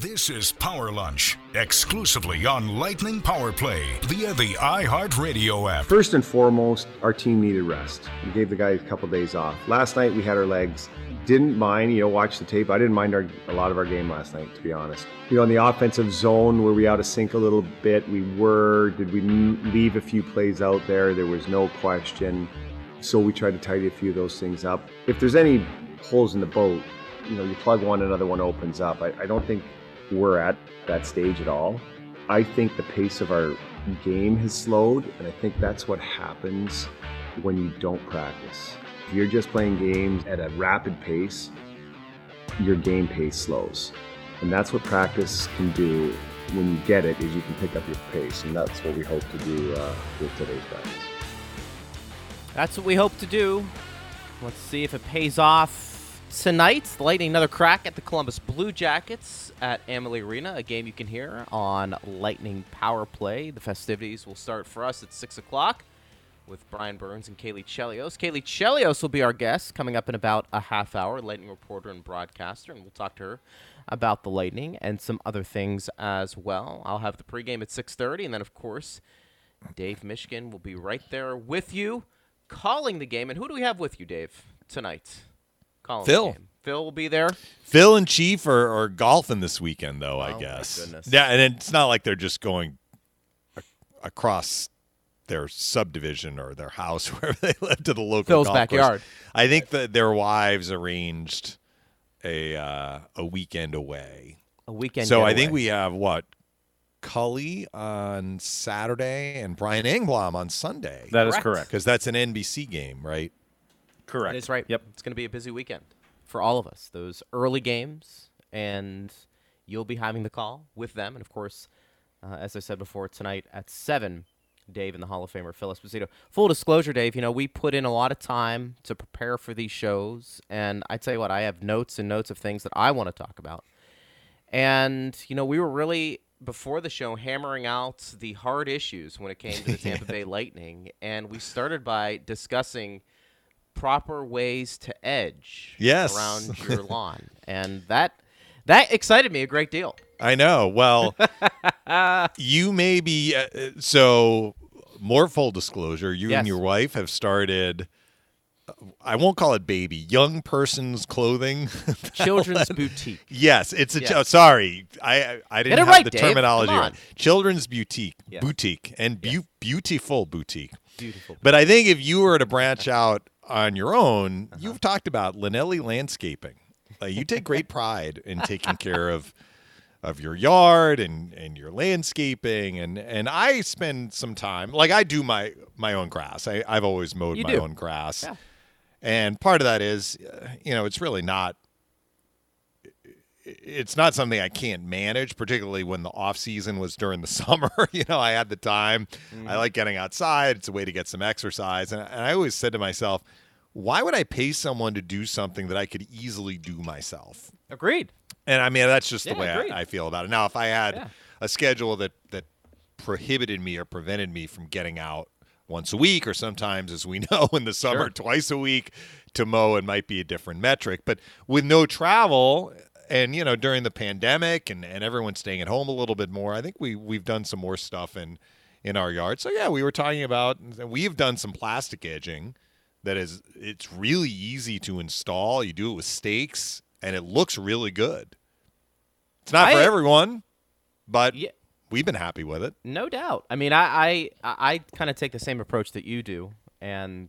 This is Power Lunch, exclusively on Lightning Power Play via the iHeartRadio app. First and foremost, our team needed rest. We gave the guys a couple days off. Last night we had our legs. Didn't mind, you know, watch the tape. I didn't mind our, a lot of our game last night, to be honest. You know, in the offensive zone, were we out of sync a little bit? We were. Did we leave a few plays out there? There was no question. So we tried to tidy a few of those things up. If there's any holes in the boat, you know, you plug one, another one opens up. I, I don't think we're at that stage at all. I think the pace of our game has slowed, and I think that's what happens when you don't practice. If you're just playing games at a rapid pace, your game pace slows. And that's what practice can do when you get it is you can pick up your pace, and that's what we hope to do uh, with today's practice. That's what we hope to do. Let's see if it pays off tonight, the Lightning another crack at the Columbus Blue Jackets at Amalie Arena, a game you can hear on Lightning Power Play. The festivities will start for us at 6 o'clock with Brian Burns and Caley Chelios. Caley Chelios will be our guest coming up in about a half hour, Lightning reporter and broadcaster, and we'll talk to her about the Lightning and some other things as well. I'll have the pregame at 6.30, and then, of course, Dave Mishkin will be right there with you calling the game. And who do we have with you, Dave, tonight? Colin Phil. Game. Phil will be there. Phil and Chief are, are golfing this weekend, though. I Oh, my guess. goodness. Yeah, and it's not like they're just going a- across their subdivision or their house wherever they live to the local Phil's golf course. backyard. I think that their wives arranged a uh, a weekend away. A weekend. so I think we have what Cully on Saturday and Brian Engblom on Sunday. That is Correct. correct. because that's an NBC game, right? Correct. That is right. Yep. It's going to be a busy weekend for all of us. Those early games, and you'll be having the call with them. And of course, uh, as I said before, tonight at seven, Dave and the Hall of Famer Phil Esposito. Full disclosure, Dave. You know we put in a lot of time to prepare for these shows, and I tell you what, I have notes and notes of things that I want to talk about. And you know we were really before the show hammering out the hard issues when it came to the Tampa Bay Lightning, and we started by discussing proper ways to edge Yes. around your lawn, and that that excited me a great deal. I know. Well, you may be. Uh, uh, so, more full disclosure, you Yes. and your wife have started. I won't call it baby, young person's clothing. Children's boutique. yes, it's a. ch- sorry, I I didn't have right, the Dave. terminology. Come right. on. Children's boutique, Yes. boutique, and beau- beautiful boutique. Beautiful. But I think if you were to branch out on your own, you've talked about Linelli Landscaping. Like you take great pride in taking care of of your yard and and your landscaping and and I spend some time like I do my my own grass. I I've always mowed You my do. own grass. Yeah. And part of that is uh, you know, it's really not it's not something I can't manage, particularly when the off season was during the summer. you know, I had the time. I like getting outside. It's a way to get some exercise. And, and I always said to myself, why would I pay someone to do something that I could easily do myself? Agreed. And I mean, that's just the Yeah, way. I, I feel about it. Now, if I had Yeah. a schedule that that prohibited me or prevented me from getting out once a week, or sometimes, as we know, in the summer, Sure. twice a week to mow, it might be a different metric. But with no travel, and you know, during the pandemic, and and everyone staying at home a little bit more, I think we we've done some more stuff in in our yard. So yeah, we were talking about we've done some plastic edging that is it's really easy to install. You do it with stakes and it looks really good. It's not for everyone, but Yeah. we've been happy with it. No doubt. I mean, I I, I kind of take the same approach that you do, and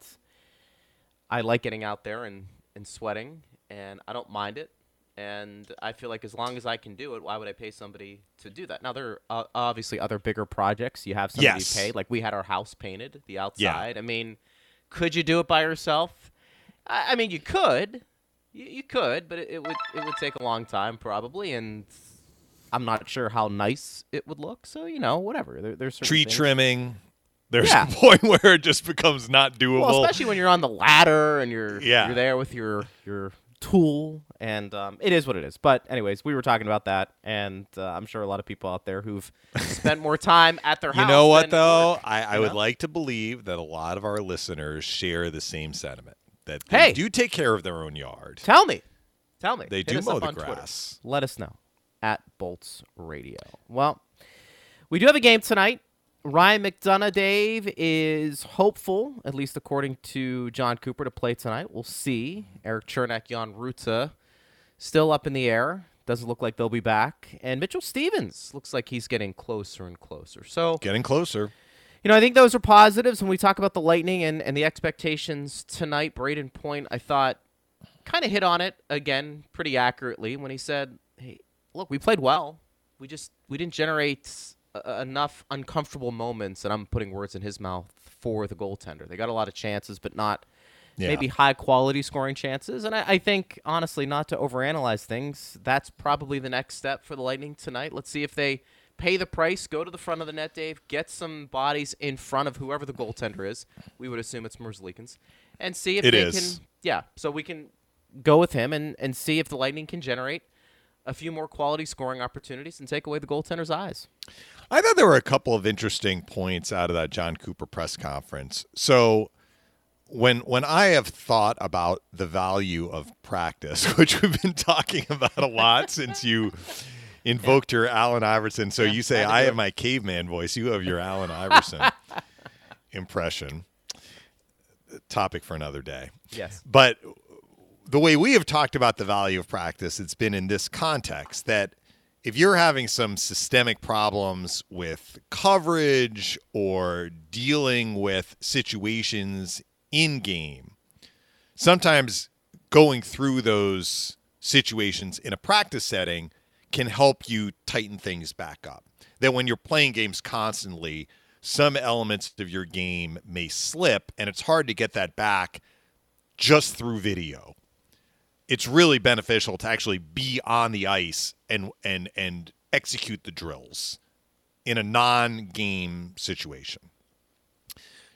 I like getting out there and, and sweating, and I don't mind it. And I feel like as long as I can do it, why would I pay somebody to do that? Now there are uh, obviously other bigger projects you have somebody Yes. pay. Like we had our house painted, the outside. Yeah. I mean, could you do it by yourself? I, I mean, you could, you, you could, but it, it would it would take a long time probably, and I'm not sure how nice it would look. So you know, whatever. There, there's Tree things- trimming. There's Yeah. a point where it just becomes not doable. Well, especially when you're on the ladder and you're Yeah. you're there with your your tool, and um, it is what it is. But anyways, we were talking about that, and uh, I'm sure a lot of people out there who've spent more time at their house. you know what though? work, I, I would know? like to believe that a lot of our listeners share the same sentiment. That they Hey! do take care of their own yard. Tell me, tell me. They Hit do mow the on Twitter. grass. Let us know. at Bolts Radio. Well, we do have a game tonight. Ryan McDonagh, Dave, is hopeful, at least according to Jon Cooper, to play tonight. We'll see. Erik Cernak, Jan Rutta, still up in the air. Doesn't look like they'll be back. And Mitchell Stephens looks like he's getting closer and closer. So Getting closer. you know, I think those are positives. When we talk about the Lightning and, and the expectations tonight, Brayden Point, I thought, kind of hit on it again pretty accurately when he said, "Hey, look, we played well. We just we didn't generate uh, enough uncomfortable moments." And I'm putting words in his mouth for the goaltender. They got a lot of chances, but not Yeah. maybe high quality scoring chances. And I, I think, honestly, not to overanalyze things, that's probably the next step for the Lightning tonight. Let's see if they pay the price, go to the front of the net, Dave, get some bodies in front of whoever the goaltender is. We would assume it's Merzlikins, and see if It they is. can. Yeah, so we can go with him and, and see if the Lightning can generate a few more quality scoring opportunities and take away the goaltender's eyes. I thought there were a couple of interesting points out of that Jon Cooper press conference. So when when I have thought about the value of practice, which we've been talking about a lot since you invoked your Allen Iverson. So you say to I have my caveman voice, you have your Allen Iverson impression. Topic for another day. Yes. But the way we have talked about the value of practice, it's been in this context that if you're having some systemic problems with coverage or dealing with situations in game, sometimes going through those situations in a practice setting can help you tighten things back up. That when you're playing games constantly, some elements of your game may slip, and it's hard to get that back just through video. It's really beneficial to actually be on the ice and and and execute the drills in a non-game situation.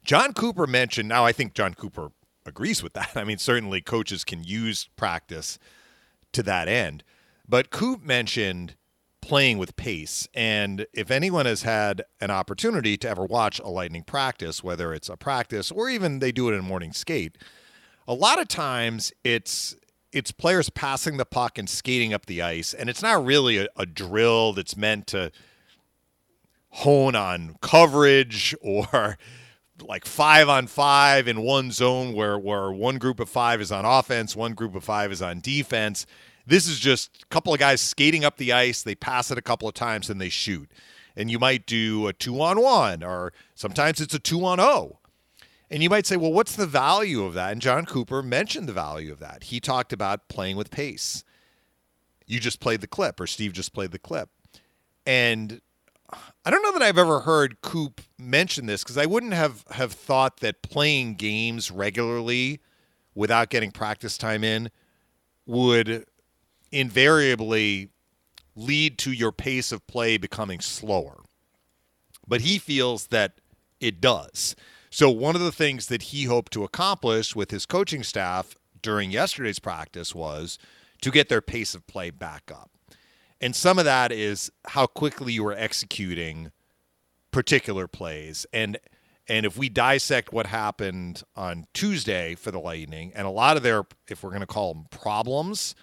Jon Cooper mentioned now I think Jon Cooper agrees with that. I mean certainly coaches can use practice to that end. But Coop mentioned playing with pace. And if anyone has had an opportunity to ever watch a Lightning practice, whether it's a practice or even they do it in a morning skate, a lot of times it's it's players passing the puck and skating up the ice, and it's not really a, a drill that's meant to hone on coverage or like five on five in one zone where where one group of five is on offense, one group of five is on defense. This is just a couple of guys skating up the ice. They pass it a couple of times and they shoot. And you might do a two on one, or sometimes it's a two on oh. And you might say, well, what's the value of that? And Jon Cooper mentioned the value of that. He talked about playing with pace. You just played the clip, or Steve just played the clip. And I don't know that I've ever heard Coop mention this because I wouldn't have, have thought that playing games regularly without getting practice time in would invariably lead to your pace of play becoming slower. But he feels that it does. So, one of the things that he hoped to accomplish with his coaching staff during yesterday's practice was to get their pace of play back up. And some of that is how quickly you are executing particular plays. And and if we dissect what happened on Tuesday for the Lightning, and a lot of their, if we're going to call them problems,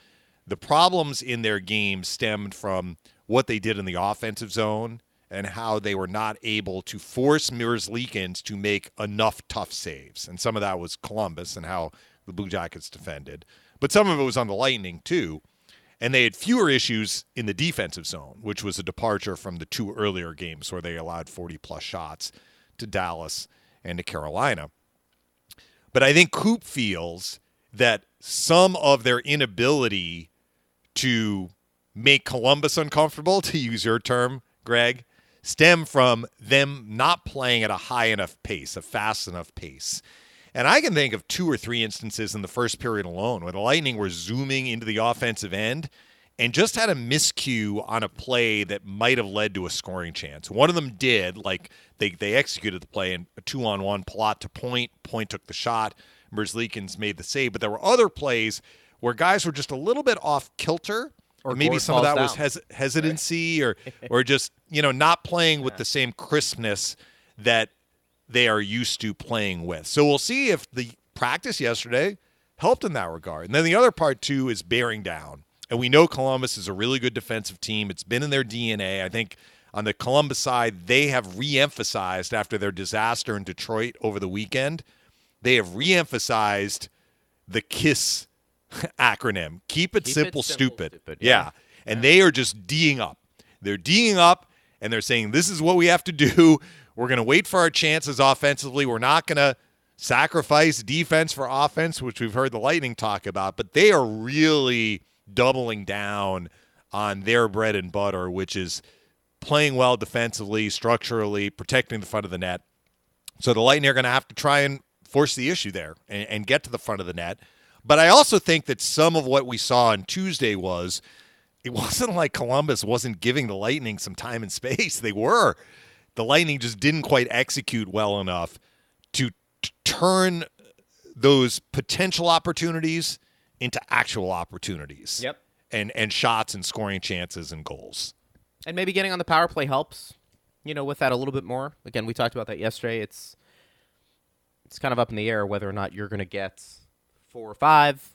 the problems in their game stemmed from what they did in the offensive zone and how they were not able to force Merzlikins to make enough tough saves. And some of that was Columbus and how the Blue Jackets defended. But some of it was on the Lightning too. And they had fewer issues in the defensive zone, which was a departure from the two earlier games where they allowed 40 plus shots to Dallas and to Carolina. But I think Coop feels that some of their inability to make Columbus uncomfortable, to use your term, Greg, stem from them not playing at a high enough pace, a fast enough pace. And I can think of two or three instances in the first period alone where the Lightning were zooming into the offensive end and just had a miscue on a play that might have led to a scoring chance. One of them did, like they, they executed the play in a two on one plot to point. Point took the shot. Merzlikins made the save. But there were other plays where guys were just a little bit off kilter. Or maybe some of that was hes- hesitancy or or just, you know, not playing with the same crispness that they are used to playing with. So we'll see if the practice yesterday helped in that regard. And then the other part too is bearing down. And we know Columbus is a really good defensive team. It's been in their DNA. I think on the Columbus side, they have re-emphasized after their disaster in Detroit over the weekend. They have re-emphasized the KISS acronym. Keep it, Keep it simple, simple, stupid. stupid. Yeah. Yeah. And they are just D'ing up. They're D'ing up and they're saying, this is what we have to do. We're going to wait for our chances offensively. We're not going to sacrifice defense for offense, which we've heard the Lightning talk about, but they are really doubling down on their bread and butter, which is playing well defensively, structurally, protecting the front of the net. So the Lightning are going to have to try and force the issue there and, and get to the front of the net. But I also think that some of what we saw on Tuesday was it wasn't like Columbus wasn't giving the Lightning some time and space. They were. The Lightning just didn't quite execute well enough to t- turn those potential opportunities into actual opportunities. Yep. And and shots and scoring chances and goals. And maybe getting on the power play helps. You know, with that a little bit more. Again, we talked about that yesterday. It's it's kind of up in the air whether or not you're going to get four or five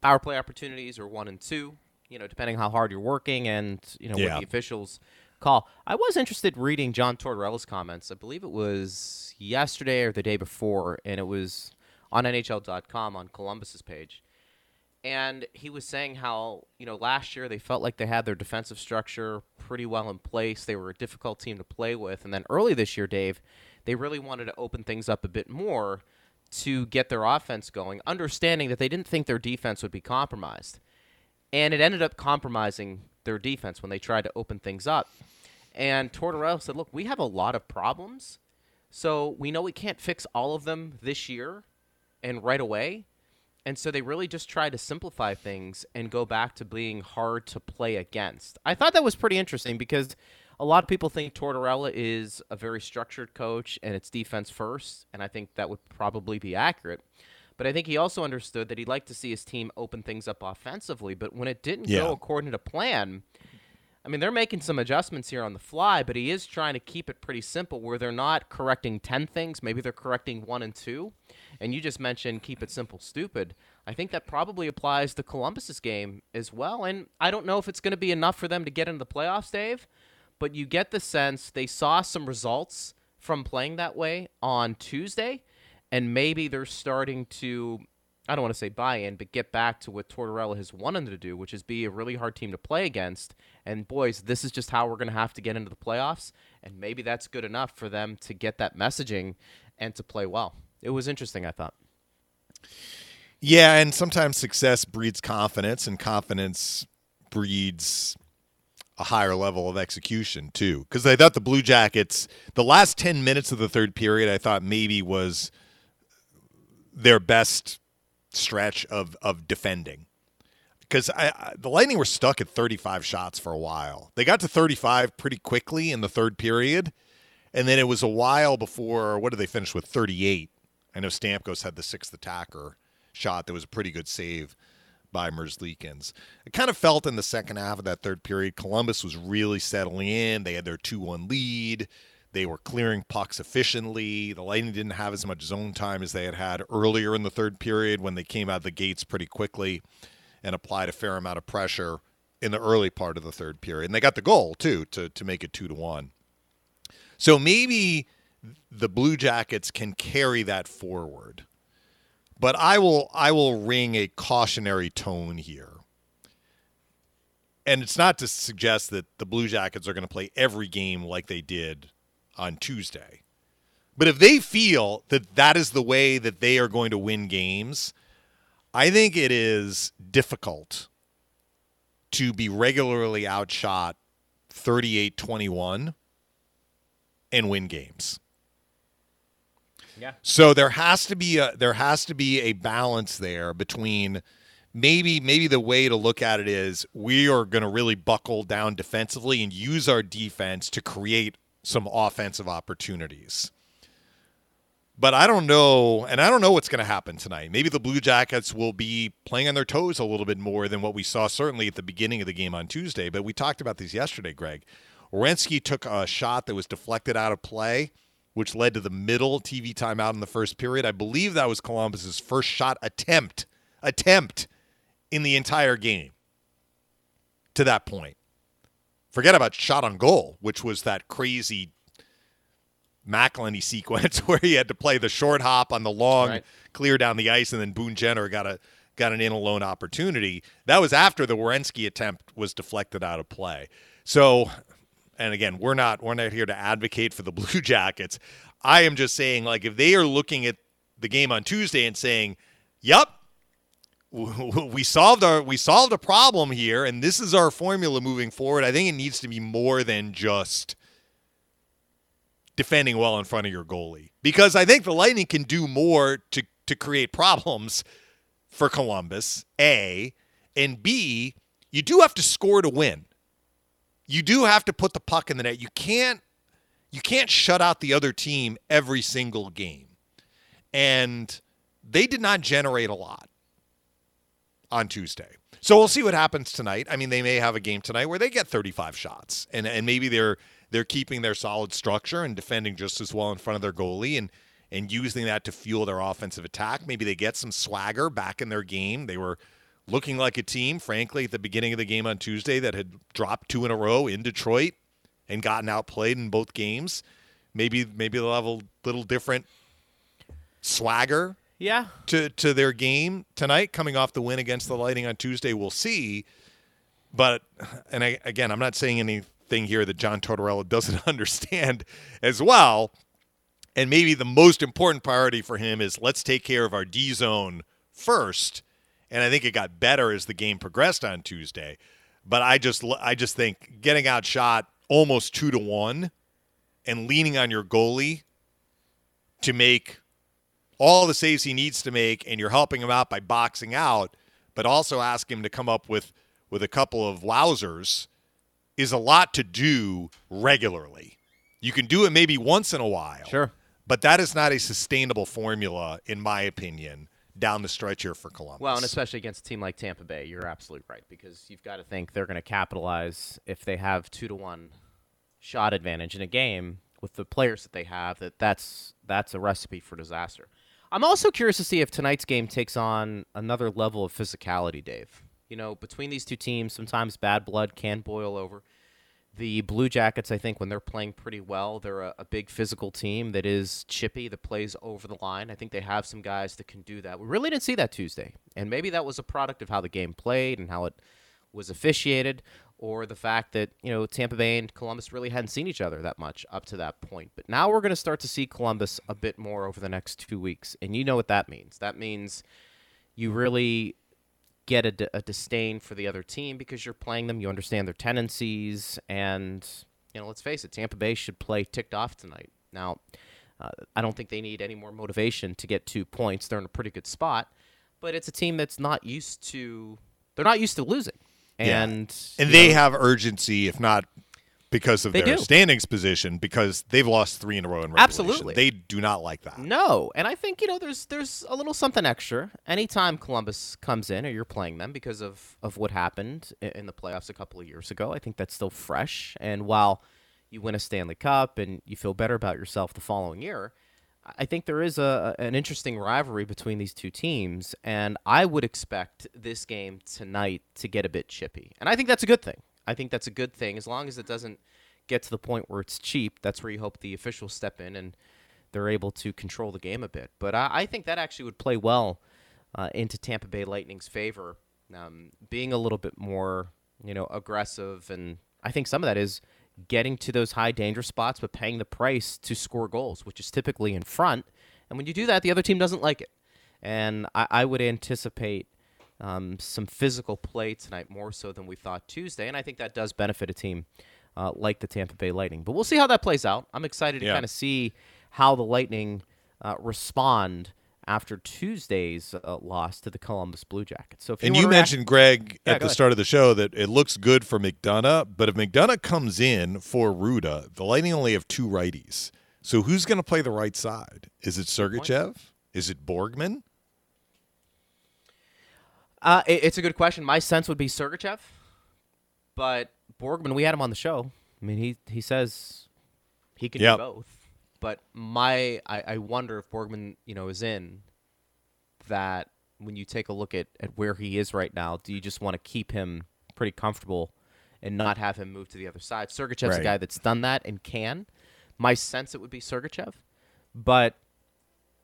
power play opportunities or one and two. You know, depending how hard you're working and you know Yeah. what the officials call. I was interested reading John Tortorella's comments. I believe it was yesterday or the day before, and it was on NHL.com on Columbus's page. And he was saying how, you know, last year they felt like they had their defensive structure pretty well in place. They were a difficult team to play with. And then early this year, Dave, they really wanted to open things up a bit more to get their offense going, understanding that they didn't think their defense would be compromised. And it ended up compromising their defense when they tried to open things up. And Tortorella said, look, we have a lot of problems. So we know we can't fix all of them this year and right away. And so they really just try to simplify things and go back to being hard to play against. I thought that was pretty interesting because a lot of people think Tortorella is a very structured coach and it's defense first, and I think that would probably be accurate. But I think he also understood that he'd like to see his team open things up offensively, but when it didn't Yeah. go according to plan, I mean, they're making some adjustments here on the fly, but he is trying to keep it pretty simple where they're not correcting 10 things. Maybe they're correcting one and two. And you just mentioned keep it simple, stupid. I think that probably applies to Columbus's game as well. And I don't know if it's going to be enough for them to get into the playoffs, Dave, but you get the sense they saw some results from playing that way on Tuesday. And maybe they're starting to I don't want to say buy in, but get back to what Tortorella has wanted to do, which is be a really hard team to play against. And boys, this is just how we're going to have to get into the playoffs. And maybe that's good enough for them to get that messaging and to play well. It was interesting, I thought. Yeah, and sometimes success breeds confidence, and confidence breeds a higher level of execution too. Because I thought the Blue Jackets, the last ten minutes of the third period, I thought maybe was their best stretch of of defending. Because the Lightning were stuck at 35 shots for a while. They got to 35 pretty quickly in the third period, and then it was a while before. What did they finish with? 38. I know Stamkos had the sixth attacker shot that was a pretty good save by Merzlikins. It kind of felt in the second half of that third period, Columbus was really settling in. They had their 2 1 lead. They were clearing pucks efficiently. The Lightning didn't have as much zone time as they had had earlier in the third period when they came out of the gates pretty quickly and applied a fair amount of pressure in the early part of the third period. And they got the goal, too, to, to make it 2 to 1. So maybe the Blue Jackets can carry that forward. But I will I will ring a cautionary tone here. And it's not to suggest that the Blue Jackets are going to play every game like they did on Tuesday. But if they feel that that is the way that they are going to win games, I think it is difficult to be regularly outshot 38-21 and win games. Yeah. So there has to be a there has to be a balance there between maybe maybe the way to look at it is we are going to really buckle down defensively and use our defense to create some offensive opportunities. But I don't know, and I don't know what's going to happen tonight. Maybe the Blue Jackets will be playing on their toes a little bit more than what we saw certainly at the beginning of the game on Tuesday. But we talked about these yesterday, Greg. Werenski took a shot that was deflected out of play, which led to the middle TV timeout in the first period. I believe that was Columbus's first shot attempt attempt in the entire game. to that point. Forget about shot on goal, which was that crazy McElhinney sequence where he had to play the short hop on the long Right. clear down the ice, and then Boone Jenner got a got an in alone opportunity. That was after the Werenski attempt was deflected out of play. So, and again, we're not we're not here to advocate for the Blue Jackets. I am just saying, like, if they are looking at the game on Tuesday and saying, "Yup, we solved our we solved a problem here, and this is our formula moving forward," I think it needs to be more than just defending well in front of your goalie because I think the Lightning can do more to to create problems for Columbus. A and B, you do have to score to win. You do have to put the puck in the net. You can't you can't shut out the other team every single game. And they did not generate a lot on Tuesday. So we'll see what happens tonight. I mean, they may have a game tonight where they get 35 shots and and maybe they're they're keeping their solid structure and defending just as well in front of their goalie and and using that to fuel their offensive attack. Maybe they get some swagger back in their game. They were looking like a team, frankly, at the beginning of the game on Tuesday that had dropped two in a row in Detroit and gotten outplayed in both games. Maybe maybe they'll have a little different swagger Yeah. to to their game tonight, coming off the win against the Lightning on Tuesday. We'll see. But and I, again, I'm not saying anything here that John Tortorella doesn't understand as well. And maybe the most important priority for him is let's take care of our D zone first. And I think it got better as the game progressed on Tuesday. But I just I just think getting outshot almost two to one and leaning on your goalie to make all the saves he needs to make, and you're helping him out by boxing out, but also ask him to come up with with a couple of wowzers is a lot to do regularly. You can do it maybe once in a while. Sure. But that is not a sustainable formula, in my opinion, down the stretch here for Columbus. Well, and especially against a team like Tampa Bay, you're absolutely right because you've got to think they're going to capitalize if they have two to one shot advantage in a game with the players that they have. That that's that's a recipe for disaster. I'm also curious to see if tonight's game takes on another level of physicality, Dave. You know, between these two teams, sometimes bad blood can boil over. The Blue Jackets, I think, when they're playing pretty well, they're a, a big physical team that is chippy, that plays over the line. I think they have some guys that can do that. We really didn't see that Tuesday. And maybe that was a product of how the game played and how it was officiated, or the fact that, you know, Tampa Bay and Columbus really hadn't seen each other that much up to that point. But now we're going to start to see Columbus a bit more over the next two weeks. And you know what that means. That means you really get a, d- a disdain for the other team because you're playing them. You understand their tendencies, and you know, let's face it, Tampa Bay should play ticked off tonight. Now, uh, I don't think they need any more motivation to get two points. They're in a pretty good spot, but it's a team that's not used to. They're not used to losing, Yeah. and and they know, have urgency, if not because of They their do. standings position, because they've lost three in a row in regulation. Absolutely. They do not like that. No, and I think you know there's there's a little something extra anytime Columbus comes in or you're playing them because of of what happened in the playoffs a couple of years ago. I think that's still fresh, and while you win a Stanley Cup and you feel better about yourself the following year, I- I think there is a an interesting rivalry between these two teams, and I would expect this game tonight to get a bit chippy, and I think that's a good thing. I think that's a good thing as long as it doesn't get to the point where it's cheap. That's where you hope the officials step in and they're able to control the game a bit. But I, I think that actually would play well uh, into Tampa Bay Lightning's favor, um, being a little bit more, you know, aggressive, and I think some of that is getting to those high danger spots, but paying the price to score goals, which is typically in front. And when you do that, the other team doesn't like it. And I, I would anticipate um, some physical play tonight more so than we thought Tuesday, and I think that does benefit a team uh, like the Tampa Bay Lightning. But we'll see how that plays out. I'm excited to Yeah. kind of see how the Lightning uh, respond after Tuesday's uh, loss to the Columbus Blue Jackets. So if And you, you react- mentioned Greg Yeah, at the ahead. start of the show that it looks good for McDonagh, but if McDonagh comes in for Rutta, the Lightning only have two righties. So who's going to play the right side? Is it Sergachev? Is it Borgman? Uh, it- it's a good question. My sense would be Sergachev, but Borgman, we had him on the show. I mean, he he says he can Yep. do both. But my, I, I wonder if Borgman, you know, is in that when you take a look at, at where he is right now, do you just want to keep him pretty comfortable and not have him move to the other side. Sergachev's a Right. guy that's done that and can. My sense it would be Sergachev, but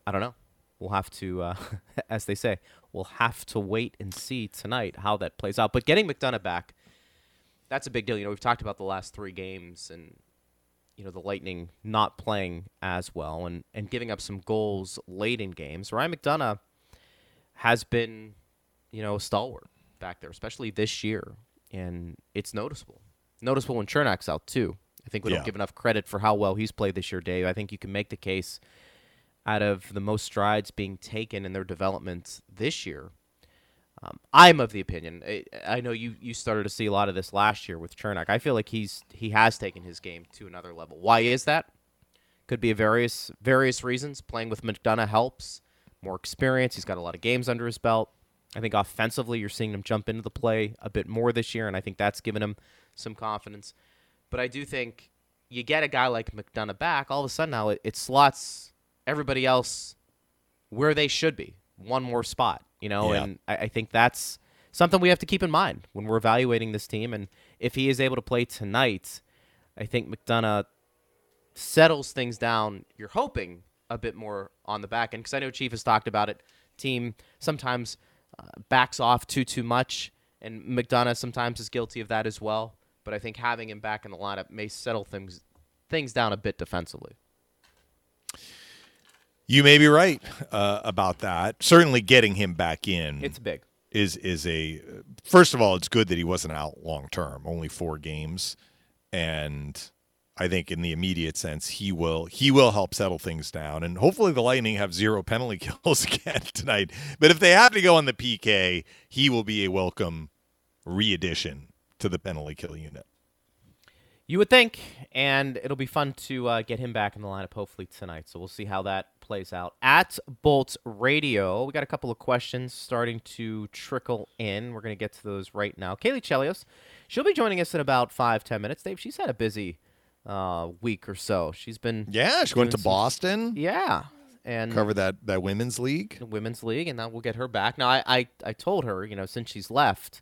I don't know. We'll have to, uh, as they say, we'll have to wait and see tonight how that plays out. But getting McDonagh back, that's a big deal. You know, we've talked about the last three games and you know the Lightning not playing as well and and giving up some goals late in games. Ryan McDonagh has been, you know, a stalwart back there, especially this year, and it's noticeable. Noticeable when Cernak's out too. I think we Yeah. don't give enough credit for how well he's played this year, Dave. I think you can make the case out of the most strides being taken in their development this year. Um, I'm of the opinion. I, I know you, you started to see a lot of this last year with Cernak. I feel like he's he has taken his game to another level. Why is that? Could be various various reasons. Playing with McDonagh helps. More experience. He's got a lot of games under his belt. I think offensively, you're seeing him jump into the play a bit more this year, and I think that's given him some confidence. But I do think you get a guy like McDonagh back, all of a sudden now it, it slots everybody else where they should be, one more spot, you know, Yeah. and I, I think that's something we have to keep in mind when we're evaluating this team. And if he is able to play tonight, I think McDonagh settles things down. You're hoping a bit more on the back end because I know Chief has talked about it. Team sometimes uh, backs off too too much, and McDonagh sometimes is guilty of that as well. But I think having him back in the lineup may settle things things down a bit defensively. You may be right uh, about that. Certainly, getting him back in It's big. is is a first of all, it's good that he wasn't out long term, only four games, and I think in the immediate sense he will he will help settle things down, and hopefully the Lightning have zero penalty kills again tonight. But if they have to go on the PK, he will be a welcome re-addition to the penalty kill unit. You would think, and it'll be fun to uh, get him back in the lineup hopefully tonight. So we'll see how that plays out. At Bolts Radio, we got a couple of questions starting to trickle in. We're going to get to those right now. Caley Chelios, she'll be joining us in about five ten minutes. Dave, she's had a busy uh, week or so. She's been Yeah, she went to some- Boston, yeah, and cover that that women's league. women's league, and now we'll get her back. Now, I, I, I told her, you know, since she's left,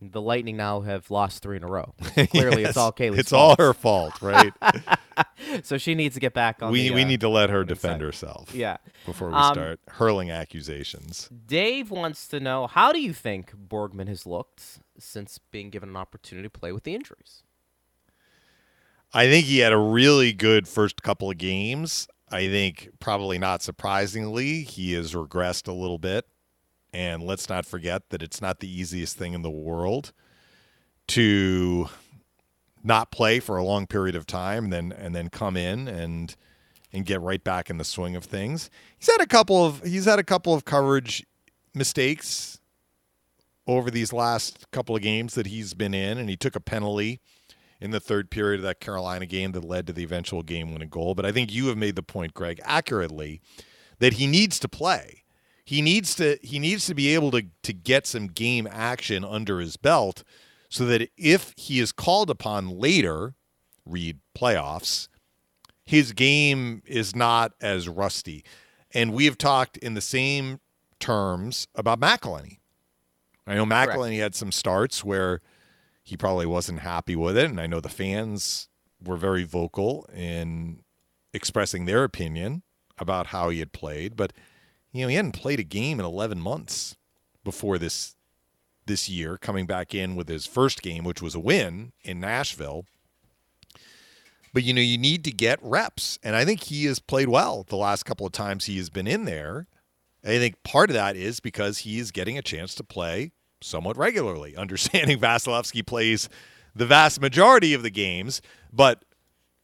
the Lightning now have lost three in a row. Clearly, Yes, it's all Caley's It's fault. all her fault, right? So she needs to get back on. we the, we uh, need to let her defend herself. Yeah. Before we Um, start hurling accusations. Dave wants to know how do you think Borgman has looked since being given an opportunity to play with the injuries? I think he had a really good first couple of games. I think probably not surprisingly, he has regressed a little bit. And let's not forget that it's not the easiest thing in the world to not play for a long period of time and then and then come in and and get right back in the swing of things. He's had a couple of he's had a couple of coverage mistakes over these last couple of games that he's been in and he took a penalty in the third period of that Carolina game that led to the eventual game winning goal. But I think you have made the point, Greg, accurately that he needs to play. He needs to he needs to be able to to get some game action under his belt so that if he is called upon later, read playoffs, his game is not as rusty. And we have talked in the same terms about McElhinney. I know McElhinney had some starts where he probably wasn't happy with it, and I know the fans were very vocal in expressing their opinion about how he had played. But you know, he hadn't played a game in 11 months before this this year, coming back in with his first game, which was a win in Nashville. But you know, you need to get reps, and I think he has played well the last couple of times he has been in there. I think part of that is because he is getting a chance to play somewhat regularly. Understanding Vasilevskiy plays the vast majority of the games, but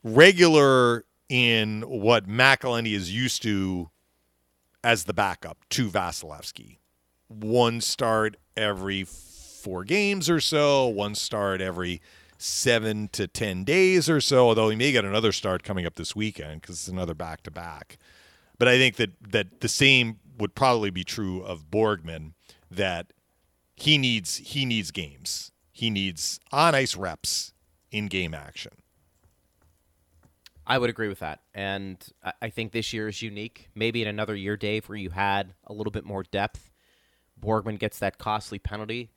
regular in what McElhinney is used to as the backup to Vasilevskiy. One start every four games or so, one start every seven to 10 days or so, although he may get another start coming up this weekend because it's another back to back. But I think that, that the same would probably be true of Borgman that he needs he needs games. He needs on ice reps in game action. I would agree with that. And I- think this year is unique. Maybe in another year, Dave, where you had a little bit more depth, Borgman gets that costly penalty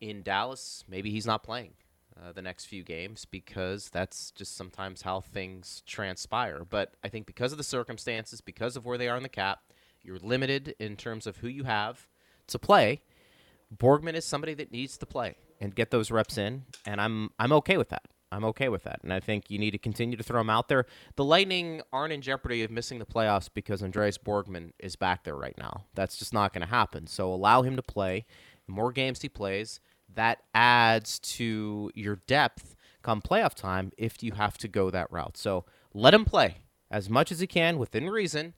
in Dallas. Maybe he's not playing. uh, the next few games because that's just sometimes how things transpire. But I think because of the circumstances, because of where they are in the cap, you're limited in terms of who you have to play. Borgman is somebody that needs to play and get those reps in, and I'm I'm okay with that. I'm okay with that, and I think you need to continue to throw him out there. The Lightning aren't in jeopardy of missing the playoffs because Andreas Borgman is back there right now. That's just not going to happen. So allow him to play. The more games he plays, that adds to your depth come playoff time if you have to go that route. So let him play as much as he can within reason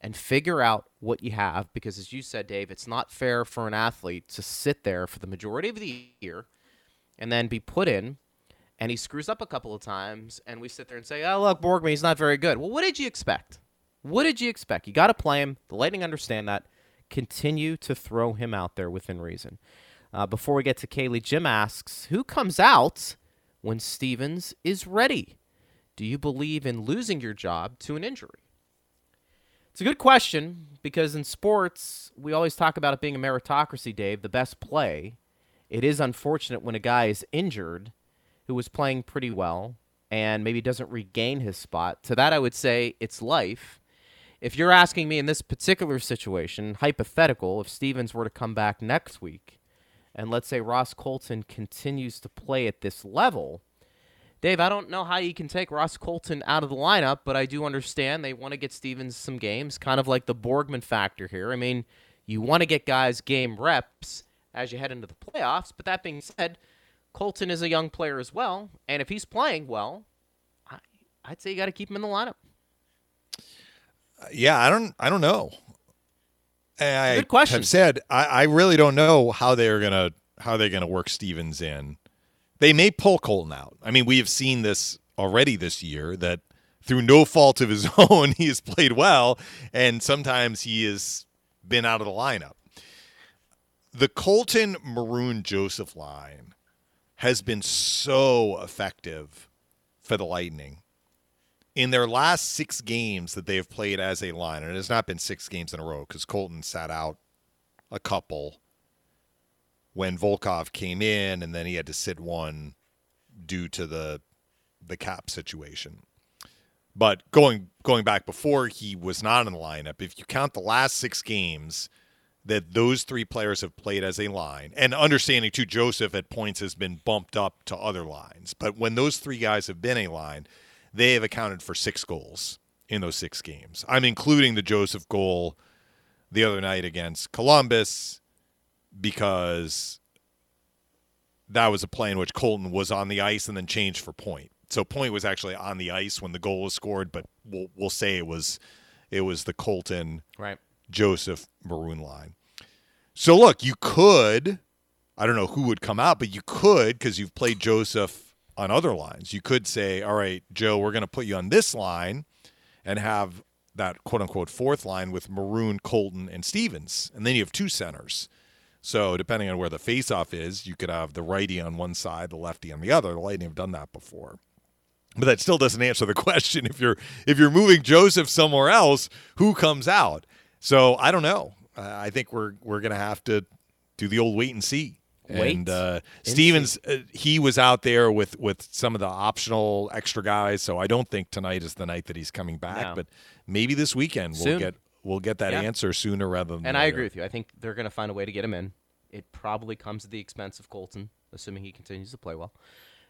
and figure out what you have because as you said Dave it's not fair for an athlete to sit there for the majority of the year and then be put in and he screws up a couple of times and we sit there and say oh look Borgman he's not very good well what did you expect what did you expect you got to play him the lightning understand that continue to throw him out there within reason uh, before we get to Caley, Jim asks, who comes out when Stephens is ready? Do you believe in losing your job to an injury? It's a good question because in sports, we always talk about it being a meritocracy, Dave, the best play. It is unfortunate when a guy is injured who was playing pretty well and maybe doesn't regain his spot. To that, I would say it's life. If you're asking me in this particular situation, hypothetical, if Stephens were to come back next week, and let's say Ross Colton continues to play at this level, Dave, I don't know how you can take Ross Colton out of the lineup, but I do understand they want to get Stephens some games, kind of like the Borgman factor here. I mean, you want to get guys game reps as you head into the playoffs, but that being said, Colton is a young player as well, and if he's playing well, I, would say you got to keep him in the lineup. Yeah, I don't, I don't know. I Good question. have said I, I really don't know how they're gonna how they're gonna work Stephens in. They may pull Colton out. I mean, we have seen this already this year that through no fault of his own, he has played well, and sometimes he has been out of the lineup. The Colton Maroon Joseph line has been so effective for the Lightning in their last six games that they have played as a line, and it has not been six games in a row because Colton sat out a couple when Volkov came in, and then he had to sit one due to the the cap situation. But going going back before he was not in the lineup, if you count the last six games that those three players have played as a line, and understanding too, Joseph at points has been bumped up to other lines. But when those three guys have been a line, they have accounted for six goals in those six games. I'm including the Joseph goal the other night against Columbus because that was a play in which Colton was on the ice and then changed for point. So point was actually on the ice when the goal was scored, but we'll we'll say it was it was the Colton right. Joseph Maroon line. So look, you could I don't know who would come out, but you could because you've played Joseph on other lines. You could say, all right, Joe, we're going to put you on this line and have that quote unquote fourth line with Maroon, Colton, and Stephens. And then you have two centers. So depending on where the faceoff is, you could have the righty on one side, the lefty on the other. The Lightning have done that before. But that still doesn't answer the question. If you're if you're moving Joseph somewhere else, who comes out? So I don't know. Uh, I think we're we're gonna have to do the old wait and see. Wait. And uh, Stephens, uh, he was out there with with some of the optional extra guys, so I don't think tonight is the night that he's coming back. No. But maybe this weekend Soon. we'll get we'll get that Yeah. answer sooner rather than And I agree with you. I think they're going to find a way to get him in. It probably comes at the expense of Colton, assuming he continues to play well.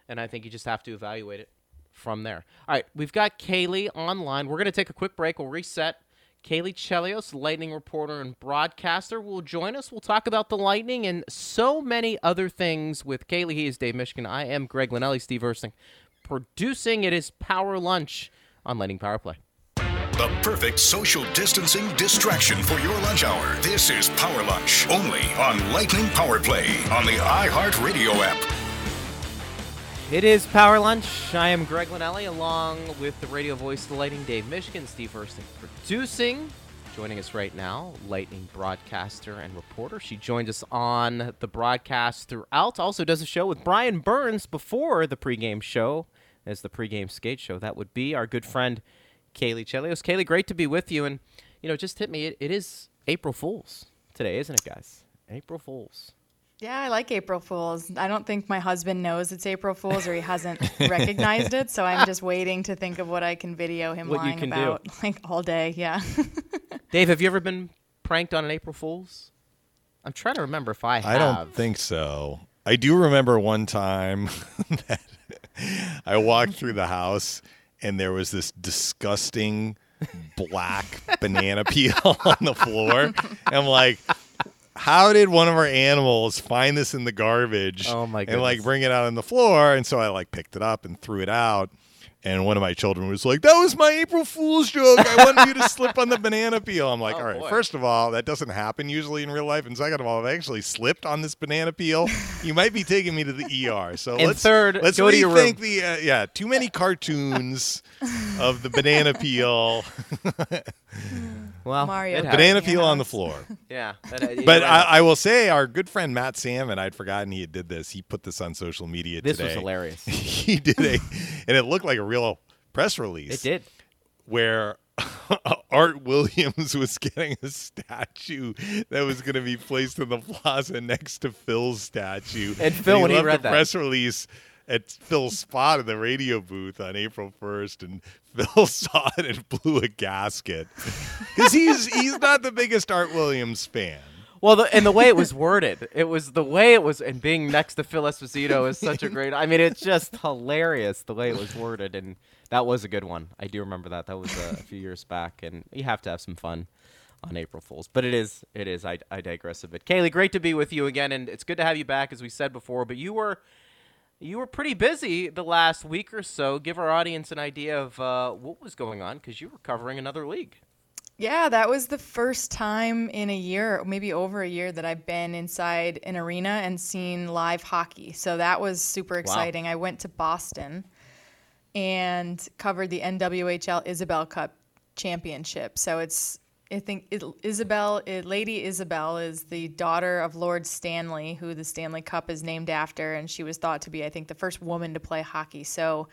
And I think you just have to evaluate it from there. All right, we've got Caley online. We're going to take a quick break. We'll reset. Caley Chelios, Lightning reporter and broadcaster, will join us. We'll talk about the Lightning and so many other things with Caley. He is Dave Mishkin. I am Greg Linnelli, Steve Ersting. Producing it is Power Lunch on Lightning Power Play. The perfect social distancing distraction for your lunch hour. This is Power Lunch, only on Lightning Power Play on the iHeartRadio app. It is Power Lunch. I am Greg Linnelli, along with the radio voice the Lightning, Dave Mishkin, Steve Hurston producing. Joining us right now, Lightning broadcaster and reporter. She joined us on the broadcast throughout. Also does a show with Brian Burns before the pregame show, as the pregame skate show. That would be our good friend Caley Chelios. Caley, great to be with you. And you know, just hit me. It, it is April Fools today, isn't it, guys? April Fools. Yeah, I like April Fools. I don't think my husband knows it's April Fools or he hasn't recognized it, so I'm just waiting to think of what I can video him What lying can do. about like all day. Yeah. Dave, have you ever been pranked on an April Fool's? I'm trying to remember if I have. I don't think so. I do remember one time that I walked through the house and there was this disgusting black banana peel on the floor. And I'm like, how did one of our animals find this in the garbage Oh, my god! and like bring it out on the floor? And so I like picked it up and threw it out. And one of my children was like, "That was my April Fool's joke. I wanted you to slip on the banana peel." I'm like, Oh, "All right, boy. first of all, that doesn't happen usually in real life, and second of all, if I actually slipped on this banana peel, you might be taking me to the ER." So And let's third, let's go rethink the uh, yeah, too many cartoons of the banana peel, Well, Mario it banana your peel on the floor. Yeah. that- uh, But. I, I will say, our good friend Matt Salmon, I'd forgotten he did this. He put this on social media today. this today. was hilarious. he did a, and it looked like a real press release. it did. where Art Williams was getting a statue that was going to be placed in the plaza next to Phil's statue. And Phil, when he left read the that- press release at Phil's spot in the radio booth on April 1st, and Phil saw it and blew a gasket because he's he's not the biggest Art Williams fan. Well, the, and the way it was worded, it was the way it was, and being next to Phil Esposito is such a great. I mean, it's just hilarious the way it was worded, and that was a good one. I do remember that. That was a, a few years back, and you have to have some fun on April Fools. But it is, it is. I, I digress a bit. Caley, great to be with you again, and it's good to have you back, as we said before. But you were. You were pretty busy the last week or so. Give our audience an idea of uh, what was going on because you were covering another league. Yeah, that was the first time in a year, maybe over a year, that I've been inside an arena and seen live hockey. So that was super exciting. I went to Boston and covered the NWHL Isobel Cup Championship. So it's, I think Isobel, Lady Isobel is the daughter of Lord Stanley, who the Stanley Cup is named after, and she was thought to be, I think, the first woman to play hockey. So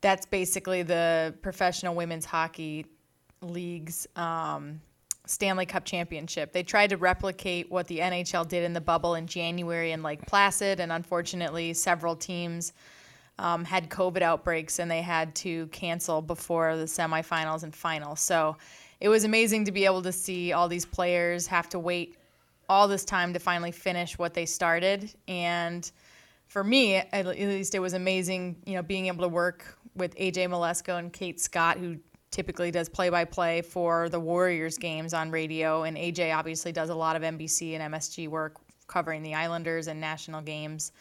that's basically the professional women's hockey league's um, Stanley Cup championship. They tried to replicate what the NHL did in the bubble in January in Lake Placid, and unfortunately, several teams um, had COVID outbreaks and they had to cancel before the semifinals and finals. So it was amazing to be able to see all these players have to wait all this time to finally finish what they started. And for me, at least, it was amazing, you know, being able to work with AJ Mleczko and Kate Scott, who typically does play-by-play for the Warriors games on radio, and AJ obviously does a lot of NBC and MSG work covering the Islanders and national games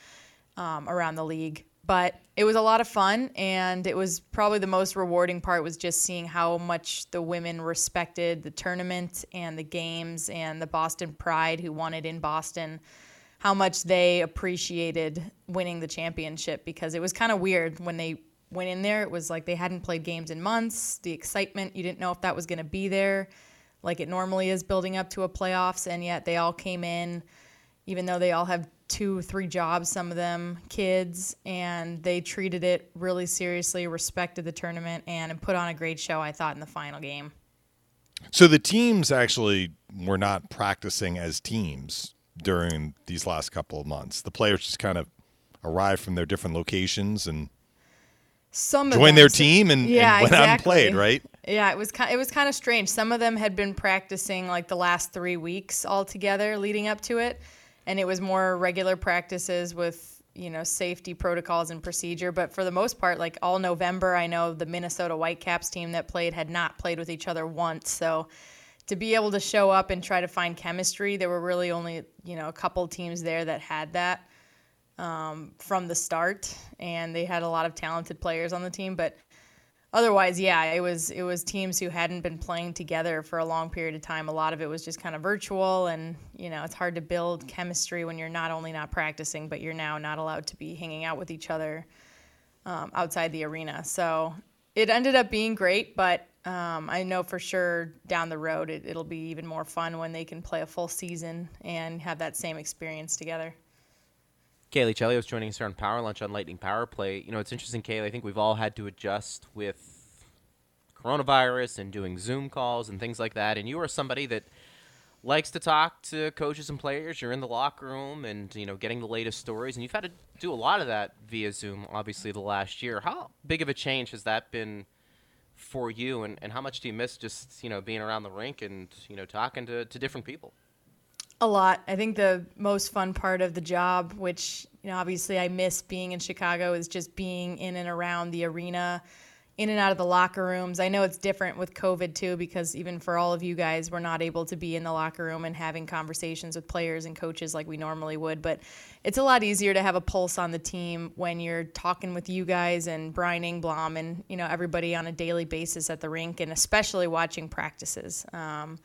um, around the league. But it was a lot of fun, and it was probably the most rewarding part was just seeing how much the women respected the tournament and the games and the Boston Pride, who won it in Boston how much they appreciated winning the championship because it was kind of weird when they went in there. It was like they hadn't played games in months. The excitement, you didn't know if that was going to be there like it normally is building up to a playoffs. And yet they all came in, even though they all have two, three jobs, some of them kids, and they treated it really seriously, respected the tournament, and put on a great show, I thought, in the final game. So the teams actually were not practicing as teams during these last couple of months. The players just kind of arrived from their different locations and Some joined their team and, Yeah, and went out and played, right? Yeah, it was kind. It was kind of strange. Some of them had been practicing like the last three weeks all together leading up to it, and it was more regular practices with you know safety protocols and procedure. But for the most part, like all November, I know the Minnesota Whitecaps team that played had not played with each other once. So to be able to show up and try to find chemistry, there were really only you know a couple teams there that had that um, from the start, and they had a lot of talented players on the team, but otherwise yeah it was it was teams who hadn't been playing together for a long period of time. A lot of it was just kind of virtual and you know it's hard to build chemistry when you're not only not practicing but you're now not allowed to be hanging out with each other um, outside the arena. So it ended up being great but um, i know for sure down the road it, it'll be even more fun when they can play a full season and have that same experience together Caley Chelios joining us here on Power Lunch on Lightning Power Play. You know, it's interesting, Caley. I think we've all had to adjust with coronavirus and doing Zoom calls and things like that. And you are somebody that likes to talk to coaches and players. You're in the locker room and you know getting the latest stories, and you've had to do a lot of that via Zoom. Obviously, the last year. How big of a change has that been for you, and, and how much do you miss just you know being around the rink and you know talking to, to different people? A lot. I think the most fun part of the job, which you know obviously I miss being in Chicago, is just being in and around the arena in and out of the locker rooms. I know it's different with COVID too, because even for all of you guys, we're not able to be in the locker room and having conversations with players and coaches like we normally would. But it's a lot easier to have a pulse on the team when you're talking with you guys and Brian Engblom and you know everybody on a daily basis at the rink, and especially watching practices. Um,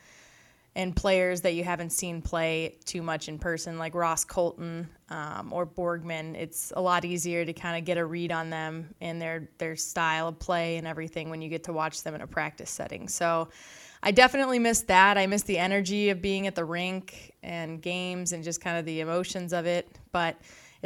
and players that you haven't seen play too much in person, like Ross Colton um, or Borgman. It's a lot easier to kind of get a read on them and their their style of play and everything when you get to watch them in a practice setting. So. I definitely miss that. I miss the energy of being at the rink and games and just kind of the emotions of it. But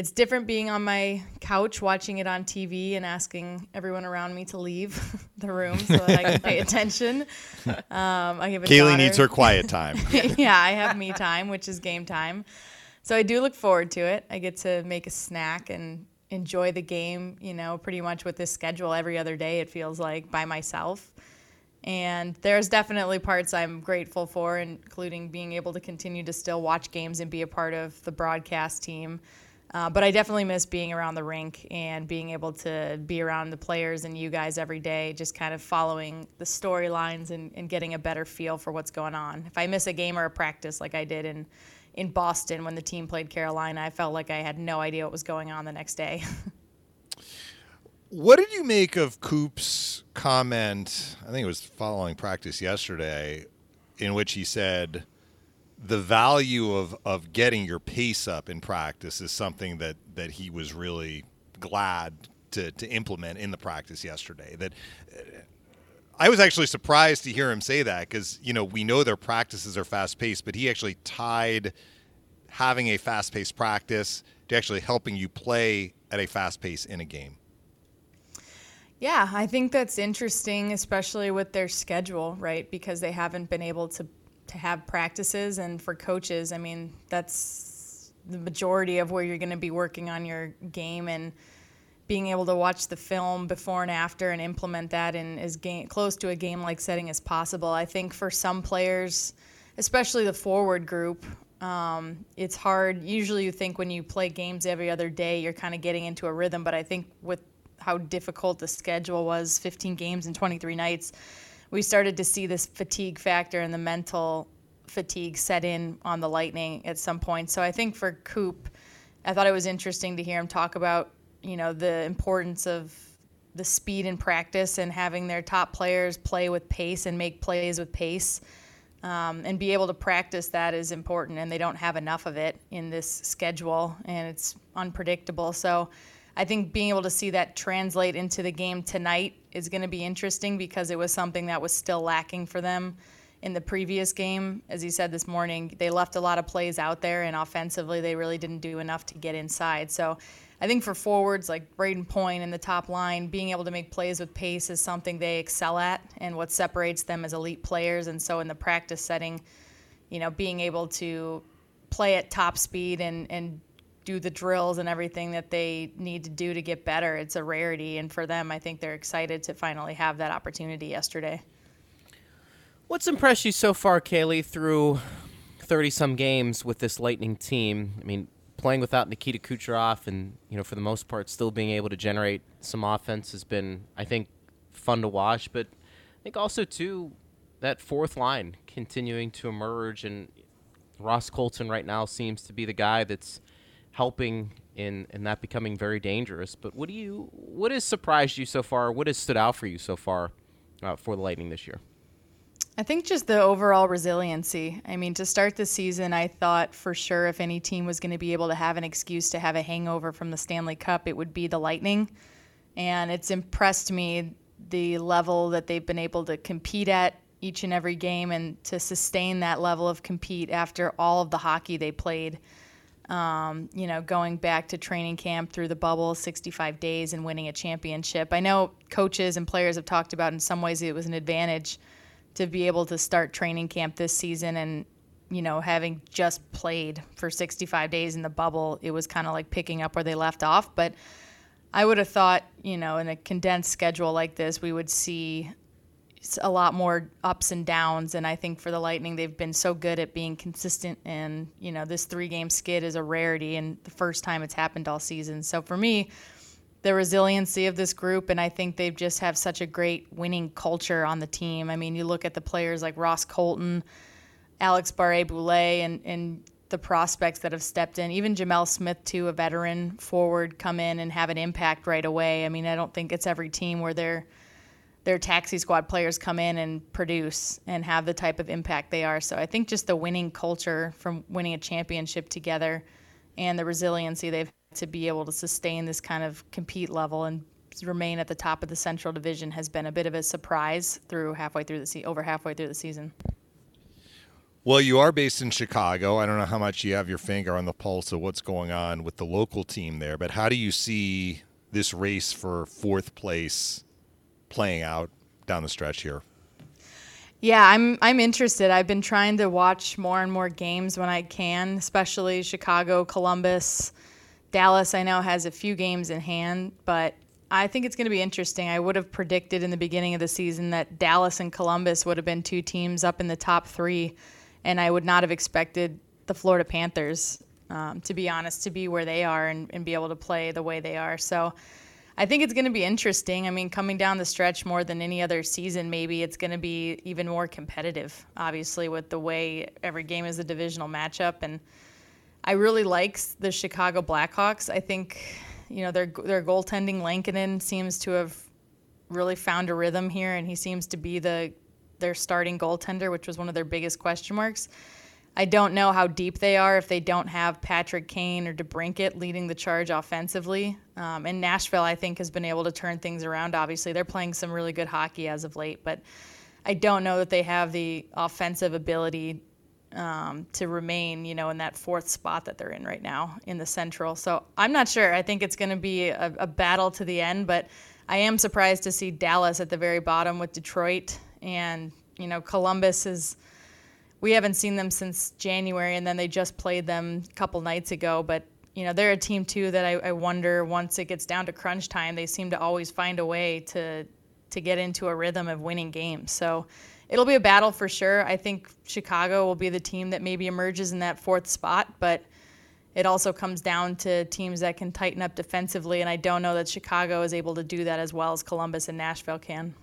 it's different being on my couch watching it on TV and asking everyone around me to leave the room so that I can pay attention. Um, I have a Caley daughter. needs her quiet time. yeah, I have me time, which is game time. So I do look forward to it. I get to make a snack and enjoy the game, you know, pretty much with this schedule every other day, it feels like by myself. And there's definitely parts I'm grateful for, including being able to continue to still watch games and be a part of the broadcast team. Uh, but I definitely miss being around the rink and being able to be around the players and you guys every day, just kind of following the storylines and, and getting a better feel for what's going on. If I miss a game or a practice like I did in, in Boston when the team played Carolina, I felt like I had no idea what was going on the next day. What did you make of Coop's comment? I think it was following practice yesterday, in which he said the value of, of getting your pace up in practice is something that, that he was really glad to, to implement in the practice yesterday. That uh, I was actually surprised to hear him say that because you know we know their practices are fast paced, but he actually tied having a fast paced practice to actually helping you play at a fast pace in a game. Yeah, I think that's interesting, especially with their schedule, right? Because they haven't been able to to have practices, and for coaches, I mean, that's the majority of where you're going to be working on your game and being able to watch the film before and after and implement that in as game, close to a game like setting as possible. I think for some players, especially the forward group, um, it's hard. Usually, you think when you play games every other day, you're kind of getting into a rhythm. But I think with how difficult the schedule was 15 games and 23 nights we started to see this fatigue factor and the mental fatigue set in on the lightning at some point. So i think for coop i thought it was interesting to hear him talk about you know the importance of the speed in practice and having their top players play with pace and make plays with pace um, and be able to practice that is important and they don't have enough of it in this schedule and it's unpredictable. So I think being able to see that translate into the game tonight is going to be interesting because it was something that was still lacking for them in the previous game. As you said this morning, they left a lot of plays out there, and offensively, they really didn't do enough to get inside. So I think for forwards like Brayden Point in the top line, being able to make plays with pace is something they excel at and what separates them as elite players. And so in the practice setting, you know, being able to play at top speed and, and do the drills and everything that they need to do to get better. It's a rarity, and for them, I think they're excited to finally have that opportunity yesterday. What's impressed you so far, Caley, through 30 some games with this Lightning team? I mean, playing without Nikita Kucherov and, you know, for the most part, still being able to generate some offense has been, I think, fun to watch. But I think also, too, that fourth line continuing to emerge. And Ross Colton right now seems to be the guy that's helping in in that becoming very dangerous. But what do you what has surprised you so far? What has stood out for you so far uh, for the Lightning this year? I think just the overall resiliency. I mean, to start the season, I thought for sure if any team was going to be able to have an excuse to have a hangover from the Stanley Cup, it would be the Lightning. And it's impressed me the level that they've been able to compete at each and every game and to sustain that level of compete after all of the hockey they played um, you know, going back to training camp through the bubble, 65 days, and winning a championship. I know coaches and players have talked about in some ways it was an advantage to be able to start training camp this season and you know, having just played for 65 days in the bubble, it was kind of like picking up where they left off. But I would have thought, you know, in a condensed schedule like this, we would see a lot more ups and downs. And I think for the Lightning, they've been so good at being consistent. And, you know, this three game skid is a rarity and the first time it's happened all season. So for me, the resiliency of this group, and I think they just have such a great winning culture on the team. I mean, you look at the players like Ross Colton, Alex Barré-Boulet, and, and the prospects that have stepped in. Even Gemel Smith, too, a veteran forward, come in and have an impact right away. I mean, I don't think it's every team where their their taxi squad players come in and produce and have the type of impact they are. So I think just the winning culture from winning a championship together and the resiliency they've to be able to sustain this kind of compete level and remain at the top of the Central Division has been a bit of a surprise through halfway through the se- over halfway through the season. Well, you are based in Chicago. I don't know how much you have your finger on the pulse of what's going on with the local team there, but how do you see this race for fourth place playing out down the stretch here? Yeah, I'm I'm interested. I've been trying to watch more and more games when I can, especially Chicago, Columbus, Dallas. I know has a few games in hand, but I think it's going to be interesting. I would have predicted in the beginning of the season that Dallas and Columbus would have been two teams up in the top three, and I would not have expected the Florida Panthers, um, to be honest, to be where they are and, and be able to play the way they are. So I think it's going to be interesting. I mean, coming down the stretch more than any other season, maybe it's going to be even more competitive, obviously, with the way every game is a divisional matchup. And I really like the Chicago Blackhawks. I think, you know, their, their goaltending, Lankinen, seems to have really found a rhythm here, and he seems to be the their starting goaltender, which was one of their biggest question marks. I don't know how deep they are if they don't have Patrick Kane or DeBrincat leading the charge offensively. Um, and Nashville, I think, has been able to turn things around. Obviously, they're playing some really good hockey as of late, but I don't know that they have the offensive ability um, to remain, you know, in that fourth spot that they're in right now in the Central. So I'm not sure. I think it's going to be a, a battle to the end, but I am surprised to see Dallas at the very bottom with Detroit and you know Columbus is we haven't seen them since January, and then they just played them a couple nights ago. But you know, they're a team too that I, I, wonder once it gets down to crunch time, they seem to always find a way to to get into a rhythm of winning games. So it'll be a battle for sure. I think Chicago will be the team that maybe emerges in that fourth spot, but it also comes down to teams that can tighten up defensively, and I don't know that Chicago is able to do that as well as Columbus and Nashville can.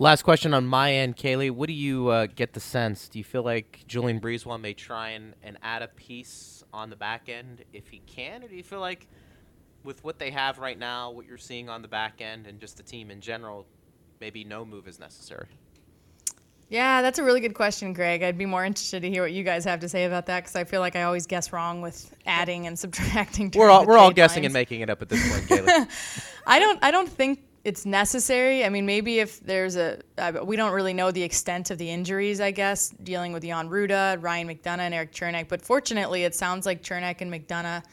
Last question on my end, Caley. What do you uh, get the sense? Do you feel like Julien BriseBois may try and, and add a piece on the back end if he can, or do you feel like with what they have right now, what you're seeing on the back end, and just the team in general, maybe no move is necessary? Yeah, that's a really good question, Greg. I'd be more interested to hear what you guys have to say about that because I feel like I always guess wrong with adding and subtracting. We're all we're all guessing and making it up at this point, Caley. I don't I don't think it's necessary. I mean, maybe if there's a, uh, we don't really know the extent of the injuries, I guess, dealing with Jan Rutta, Ryan McDonagh, and Erik Cernak. But fortunately, it sounds like Cernak and McDonagh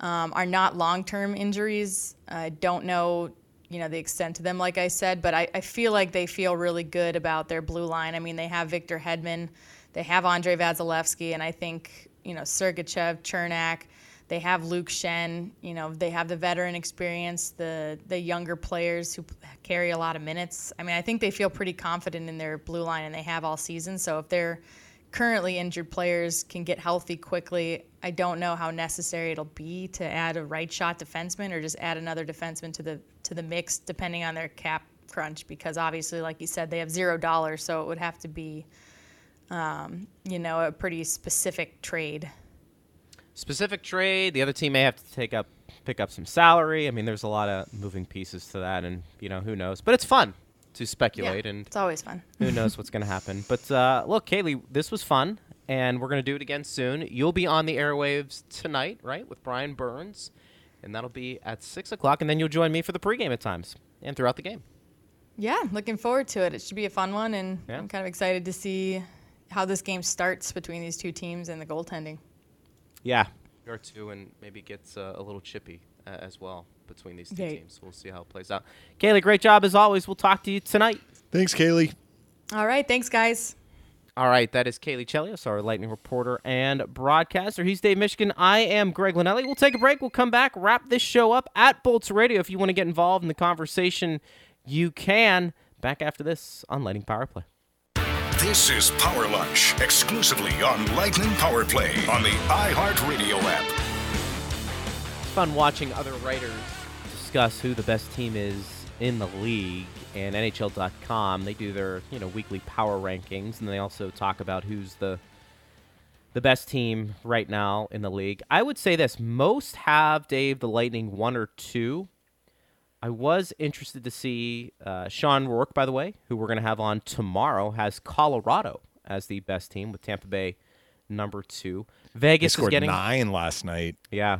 um, are not long term injuries. I don't know, you know, the extent of them, like I said, but I, I feel like they feel really good about their blue line. I mean, they have Victor Hedman, they have Andrei Vasilevskiy, and I think, you know, Sergachev, Cernak, they have Luke Schenn. You know, they have the veteran experience, the the younger players who carry a lot of minutes. I mean, I think they feel pretty confident in their blue line, and they have all season. So if they're currently injured players can get healthy quickly, I don't know how necessary it'll be to add a right shot defenseman or just add another defenseman to the to the mix, depending on their cap crunch. Because obviously, like you said, they have zero dollars, so it would have to be, um, you know, a pretty specific trade specific trade. The other team may have to take up pick up some salary. I mean, there's a lot of moving pieces to that, and you know who knows. But it's fun to speculate, yeah, and it's always fun. who knows what's going to happen? But uh, look, Caley, this was fun, and we're going to do it again soon. You'll be on the airwaves tonight, right, with Bryan Burns, and that'll be at six o'clock, and then you'll join me for the pregame at times and throughout the game. Yeah, looking forward to it. It should be a fun one, and yeah. I'm kind of excited to see how this game starts between these two teams and the goaltending. Yeah, or two, and maybe gets uh, a little chippy uh, as well between these two okay. teams. We'll see how it plays out. Caley, great job as always. We'll talk to you tonight. Thanks, Caley. All right. Thanks, guys. All right, that is Caley Chelios, our Lightning reporter and broadcaster. He's Dave Mishkin. I am Greg Linelli. We'll take a break. We'll come back, wrap this show up at Bolts Radio. If you want to get involved in the conversation, you can. Back after this on Lightning Power Play. This is Power Lunch, exclusively on Lightning Power Play on the iHeartRadio app. It's fun watching other writers discuss who the best team is in the league and NHL.com. They do their you know weekly power rankings, and they also talk about who's the the best team right now in the league. I would say this: most have Dave the Lightning one or two. I was interested to see uh, Shawn Roarke, by the way, who we're going to have on tomorrow, has Colorado as the best team with Tampa Bay number two. Vegas scored is getting nine last night yeah.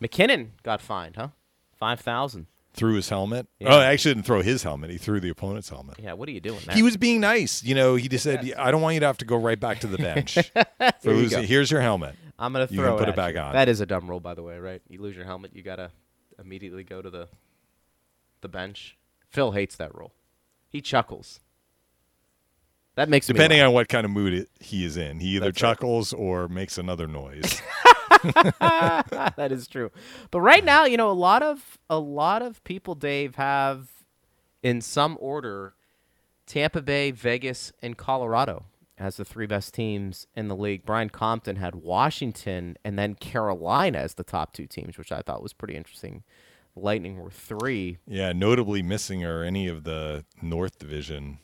MacKinnon got fined, huh? Five thousand. threw his helmet. Yeah. Oh, actually didn't throw his helmet. He threw the opponent's helmet. Yeah, what are you doing? There? He was being nice. You know, he just said, "I don't want you to have to go right back to the bench. For you losing, go. here's your helmet." I'm gonna You throw can put it it back you. on. That is a dumb rule, by the way, right? You lose your helmet, you gotta immediately go to the the bench. Phil hates that rule. He chuckles. That makes Depending on what kind of mood it, he is in, he either That's right. chuckles or makes another noise. that is true. But right now, you know, a lot of a lot of people, Dave, have in some order Tampa Bay, Vegas, and Colorado as the three best teams in the league. Brian Compton had Washington and then Carolina as the top two teams, which I thought was pretty interesting. Lightning were three. yeah, notably missing are any of the North Division.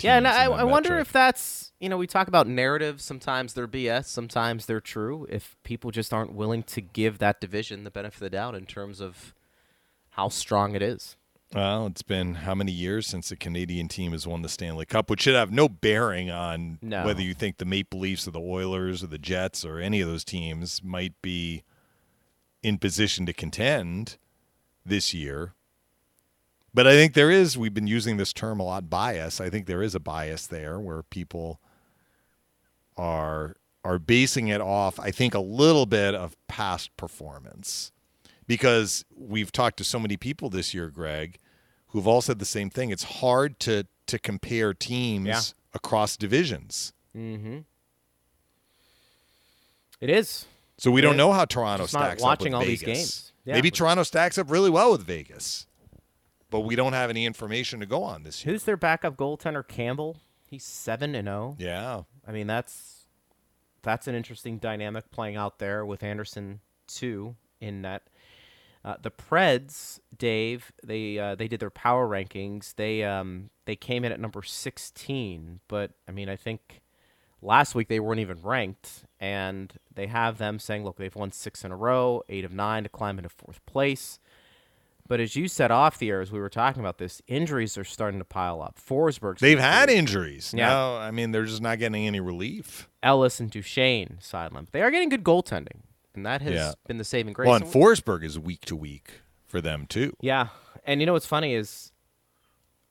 Yeah, and I, I wonder if that's you know we talk about narratives. Sometimes they're BS, sometimes they're true. If people just aren't willing to give that division the benefit of the doubt in terms of how strong it is. Well, it's been how many years since a Canadian team has won the Stanley Cup, which should have no bearing on No. whether you think the Maple Leafs or the Oilers or the Jets or any of those teams might be in position to contend this year. But I think there is, we've been using this term a lot, bias. I think there is a bias there where people are are basing it off, I think, a little bit of past performance because we've talked to so many people this year, Greg, who've all said the same thing. It's hard to to compare teams Yeah. across divisions. Mm-hmm. It is. So we Yeah. don't know how Toronto Just not stacks watching up with all these Vegas. games. Yeah. Maybe Toronto stacks up really well with Vegas, but we don't have any information to go on this year. Who's their backup goaltender? Campbell. He's seven and zero. Yeah, I mean that's that's an interesting dynamic playing out there with Anderson too in net. Uh, the Preds, Dave, they uh, they did their power rankings. They um, they came in at number sixteen, but I mean I think last week they weren't even ranked, and they have them saying, look, they've won six in a row, eight of nine to climb into fourth place. But as you said off the air, as we were talking about this, injuries are starting to pile up. Forsberg's they've had injuries. Yeah. Now, I mean, they're just not getting any relief. Ellis and Duchene sideline. But they are getting good goaltending, and that has Yeah. been the saving grace. Well, And- Forsberg is week to week for them too. yeah, and you know what's funny is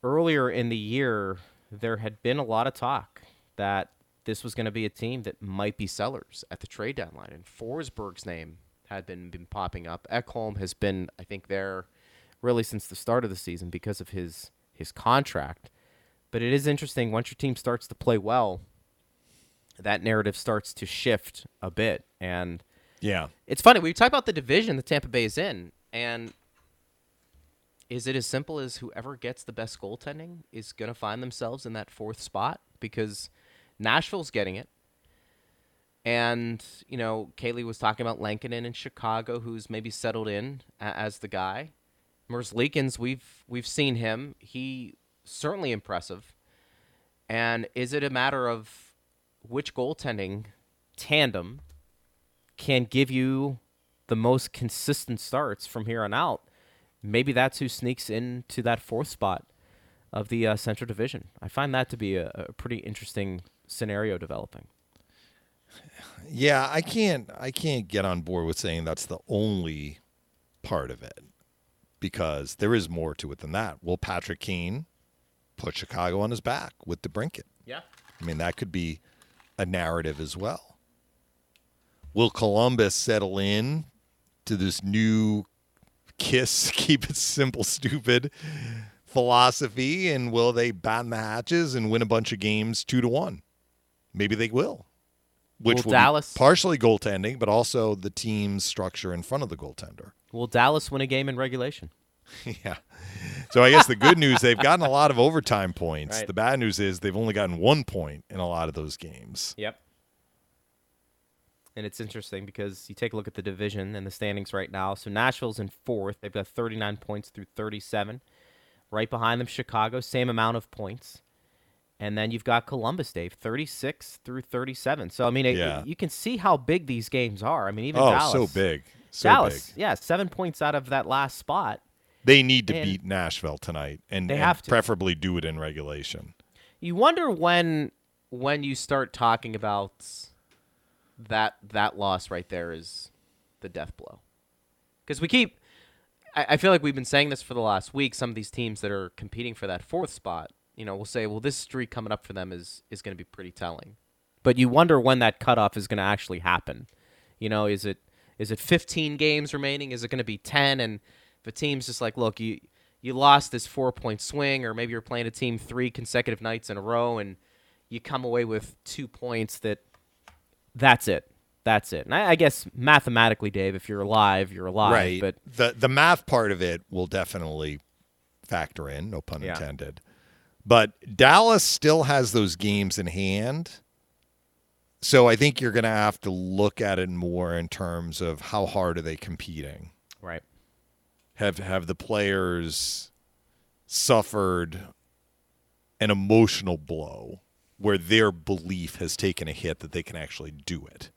earlier in the year there had been a lot of talk that this was going to be a team that might be sellers at the trade deadline, and Forsberg's name had been been popping up. Ekholm has been, I think, there really since the start of the season because of his his contract. But it is interesting once your team starts to play well, that narrative starts to shift a bit, and Yeah. it's funny. We talk about the division that Tampa Bay is in, and is it as simple as whoever gets the best goaltending is going to find themselves in that fourth spot? Because Nashville's getting it. And, you know, Caley was talking about Lankinen in Chicago, who's maybe settled in as the guy. Merzlikins, we've we've seen him. He certainly impressive. And is it a matter of which goaltending tandem can give you the most consistent starts from here on out? Maybe that's who sneaks into that fourth spot of the uh, Central Division. I find that to be a, a pretty interesting scenario developing. Yeah, I can't I can't get on board with saying that's the only part of it because there is more to it than that. Will Patrick Kane put Chicago on his back with DeBrincat? Yeah. I mean, that could be a narrative as well. Will Columbus settle in to this new kiss, keep it simple, stupid philosophy, and will they batten the hatches and win a bunch of games two to one? Maybe they will. Which Will will Dallas- partially goaltending, but also the team's structure in front of the goaltender. Will Dallas win a game in regulation? yeah. So I guess the good news they've gotten a lot of overtime points. Right. The bad news is they've only gotten one point in a lot of those games. Yep. And it's interesting because you take a look at the division and the standings right now. So Nashville's in fourth. They've got 39 points through 37. Right behind them, Chicago, same amount of points. And then you've got Columbus, Dave, 36 through 37. So, I mean, it- Yeah. you can see how big these games are. I mean, even oh, Dallas. so big. So Dallas, big. yeah, seven points out of that last spot. They need to And- beat Nashville tonight and, They and have to. preferably do it in regulation. You wonder when when you start talking about that that loss right there is the death blow. Because we keep, I, I feel like we've been saying this for the last week. Some of these teams that are competing for that fourth spot, you know, we'll say, well, this streak coming up for them is is going to be pretty telling. But you wonder when that cutoff is going to actually happen. You know, is it is it 15 games remaining? Is it going to be 10? And if a team's just like, look, you you lost this four point swing, or maybe you're playing a team three consecutive nights in a row, and you come away with two points that that's it. That's it. And I, I guess mathematically, Dave, if you're alive, you're alive. right. But the the math part of it will definitely factor in, no pun Yeah. intended. But Dallas still has those games in hand. So I think you're going to have to look at it more in terms of how hard are they competing? right. Have have the players suffered an emotional blow where their belief has taken a hit that they can actually do it?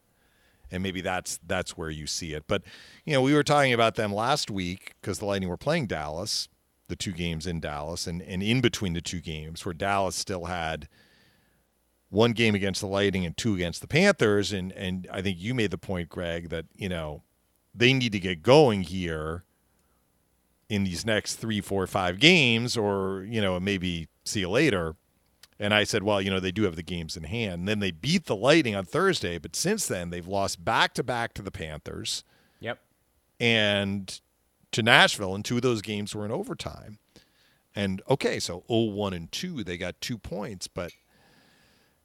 and maybe that's that's where you see it. But you know, we were talking about them last week because the Lightning were playing Dallas, the two games in Dallas, and and in between the two games, where Dallas still had one game against the Lightning and two against the Panthers, and and I think you made the point, Greg, that you know they need to get going here in these next three, four, five games, or you know maybe see you later. And I said, well, you know, they do have the games in hand. And then they beat the Lightning on Thursday, but since then they've lost back to back to the Panthers Yep. and to Nashville, and two of those games were in overtime. And okay, so 0-1 and 2, they got 2 points, but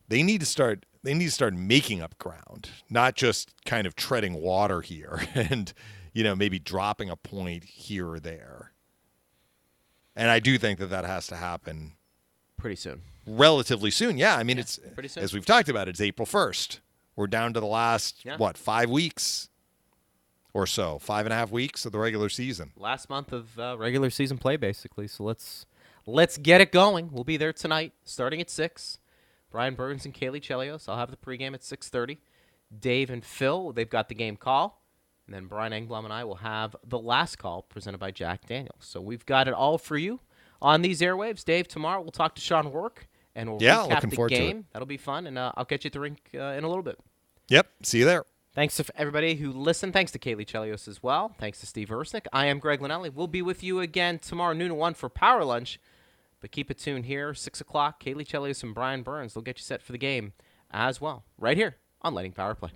they need to start they need to start making up ground, not just kind of treading water here and you know, maybe dropping a point here or there. And I do think that that has to happen Pretty soon. relatively soon. Yeah, I mean, Yeah, it's pretty soon. as we've talked about. It's April first. We're down to the last Yeah. what five weeks or so, five and a half weeks of the regular season. Last month of uh, regular season play, basically. So let's let's get it going. We'll be there tonight, starting at six. Bryan Burns and Caley Chelios. I'll have the pregame at six thirty. Dave and Phil, they've got the game call. And then Brian Engblom and I will have the last call presented by Jack Daniels. So we've got it all for you on these airwaves. Dave, tomorrow we'll talk to Shawn Roarke and we'll Yeah, recap the forward to it. game. That'll be fun, and uh, I'll catch you at the rink uh, in a little bit. Yep. See you there. Thanks to everybody who listened. Thanks to Caley Chelios as well. Thanks to Steve Ersnick. I am Greg Linelli. We'll be with you again tomorrow noon to one for Power Lunch. But keep it tuned here, six o'clock. Caley Chelios and Bryan Burns. They'll get you set for the game as well, right here on Lighting Power Play.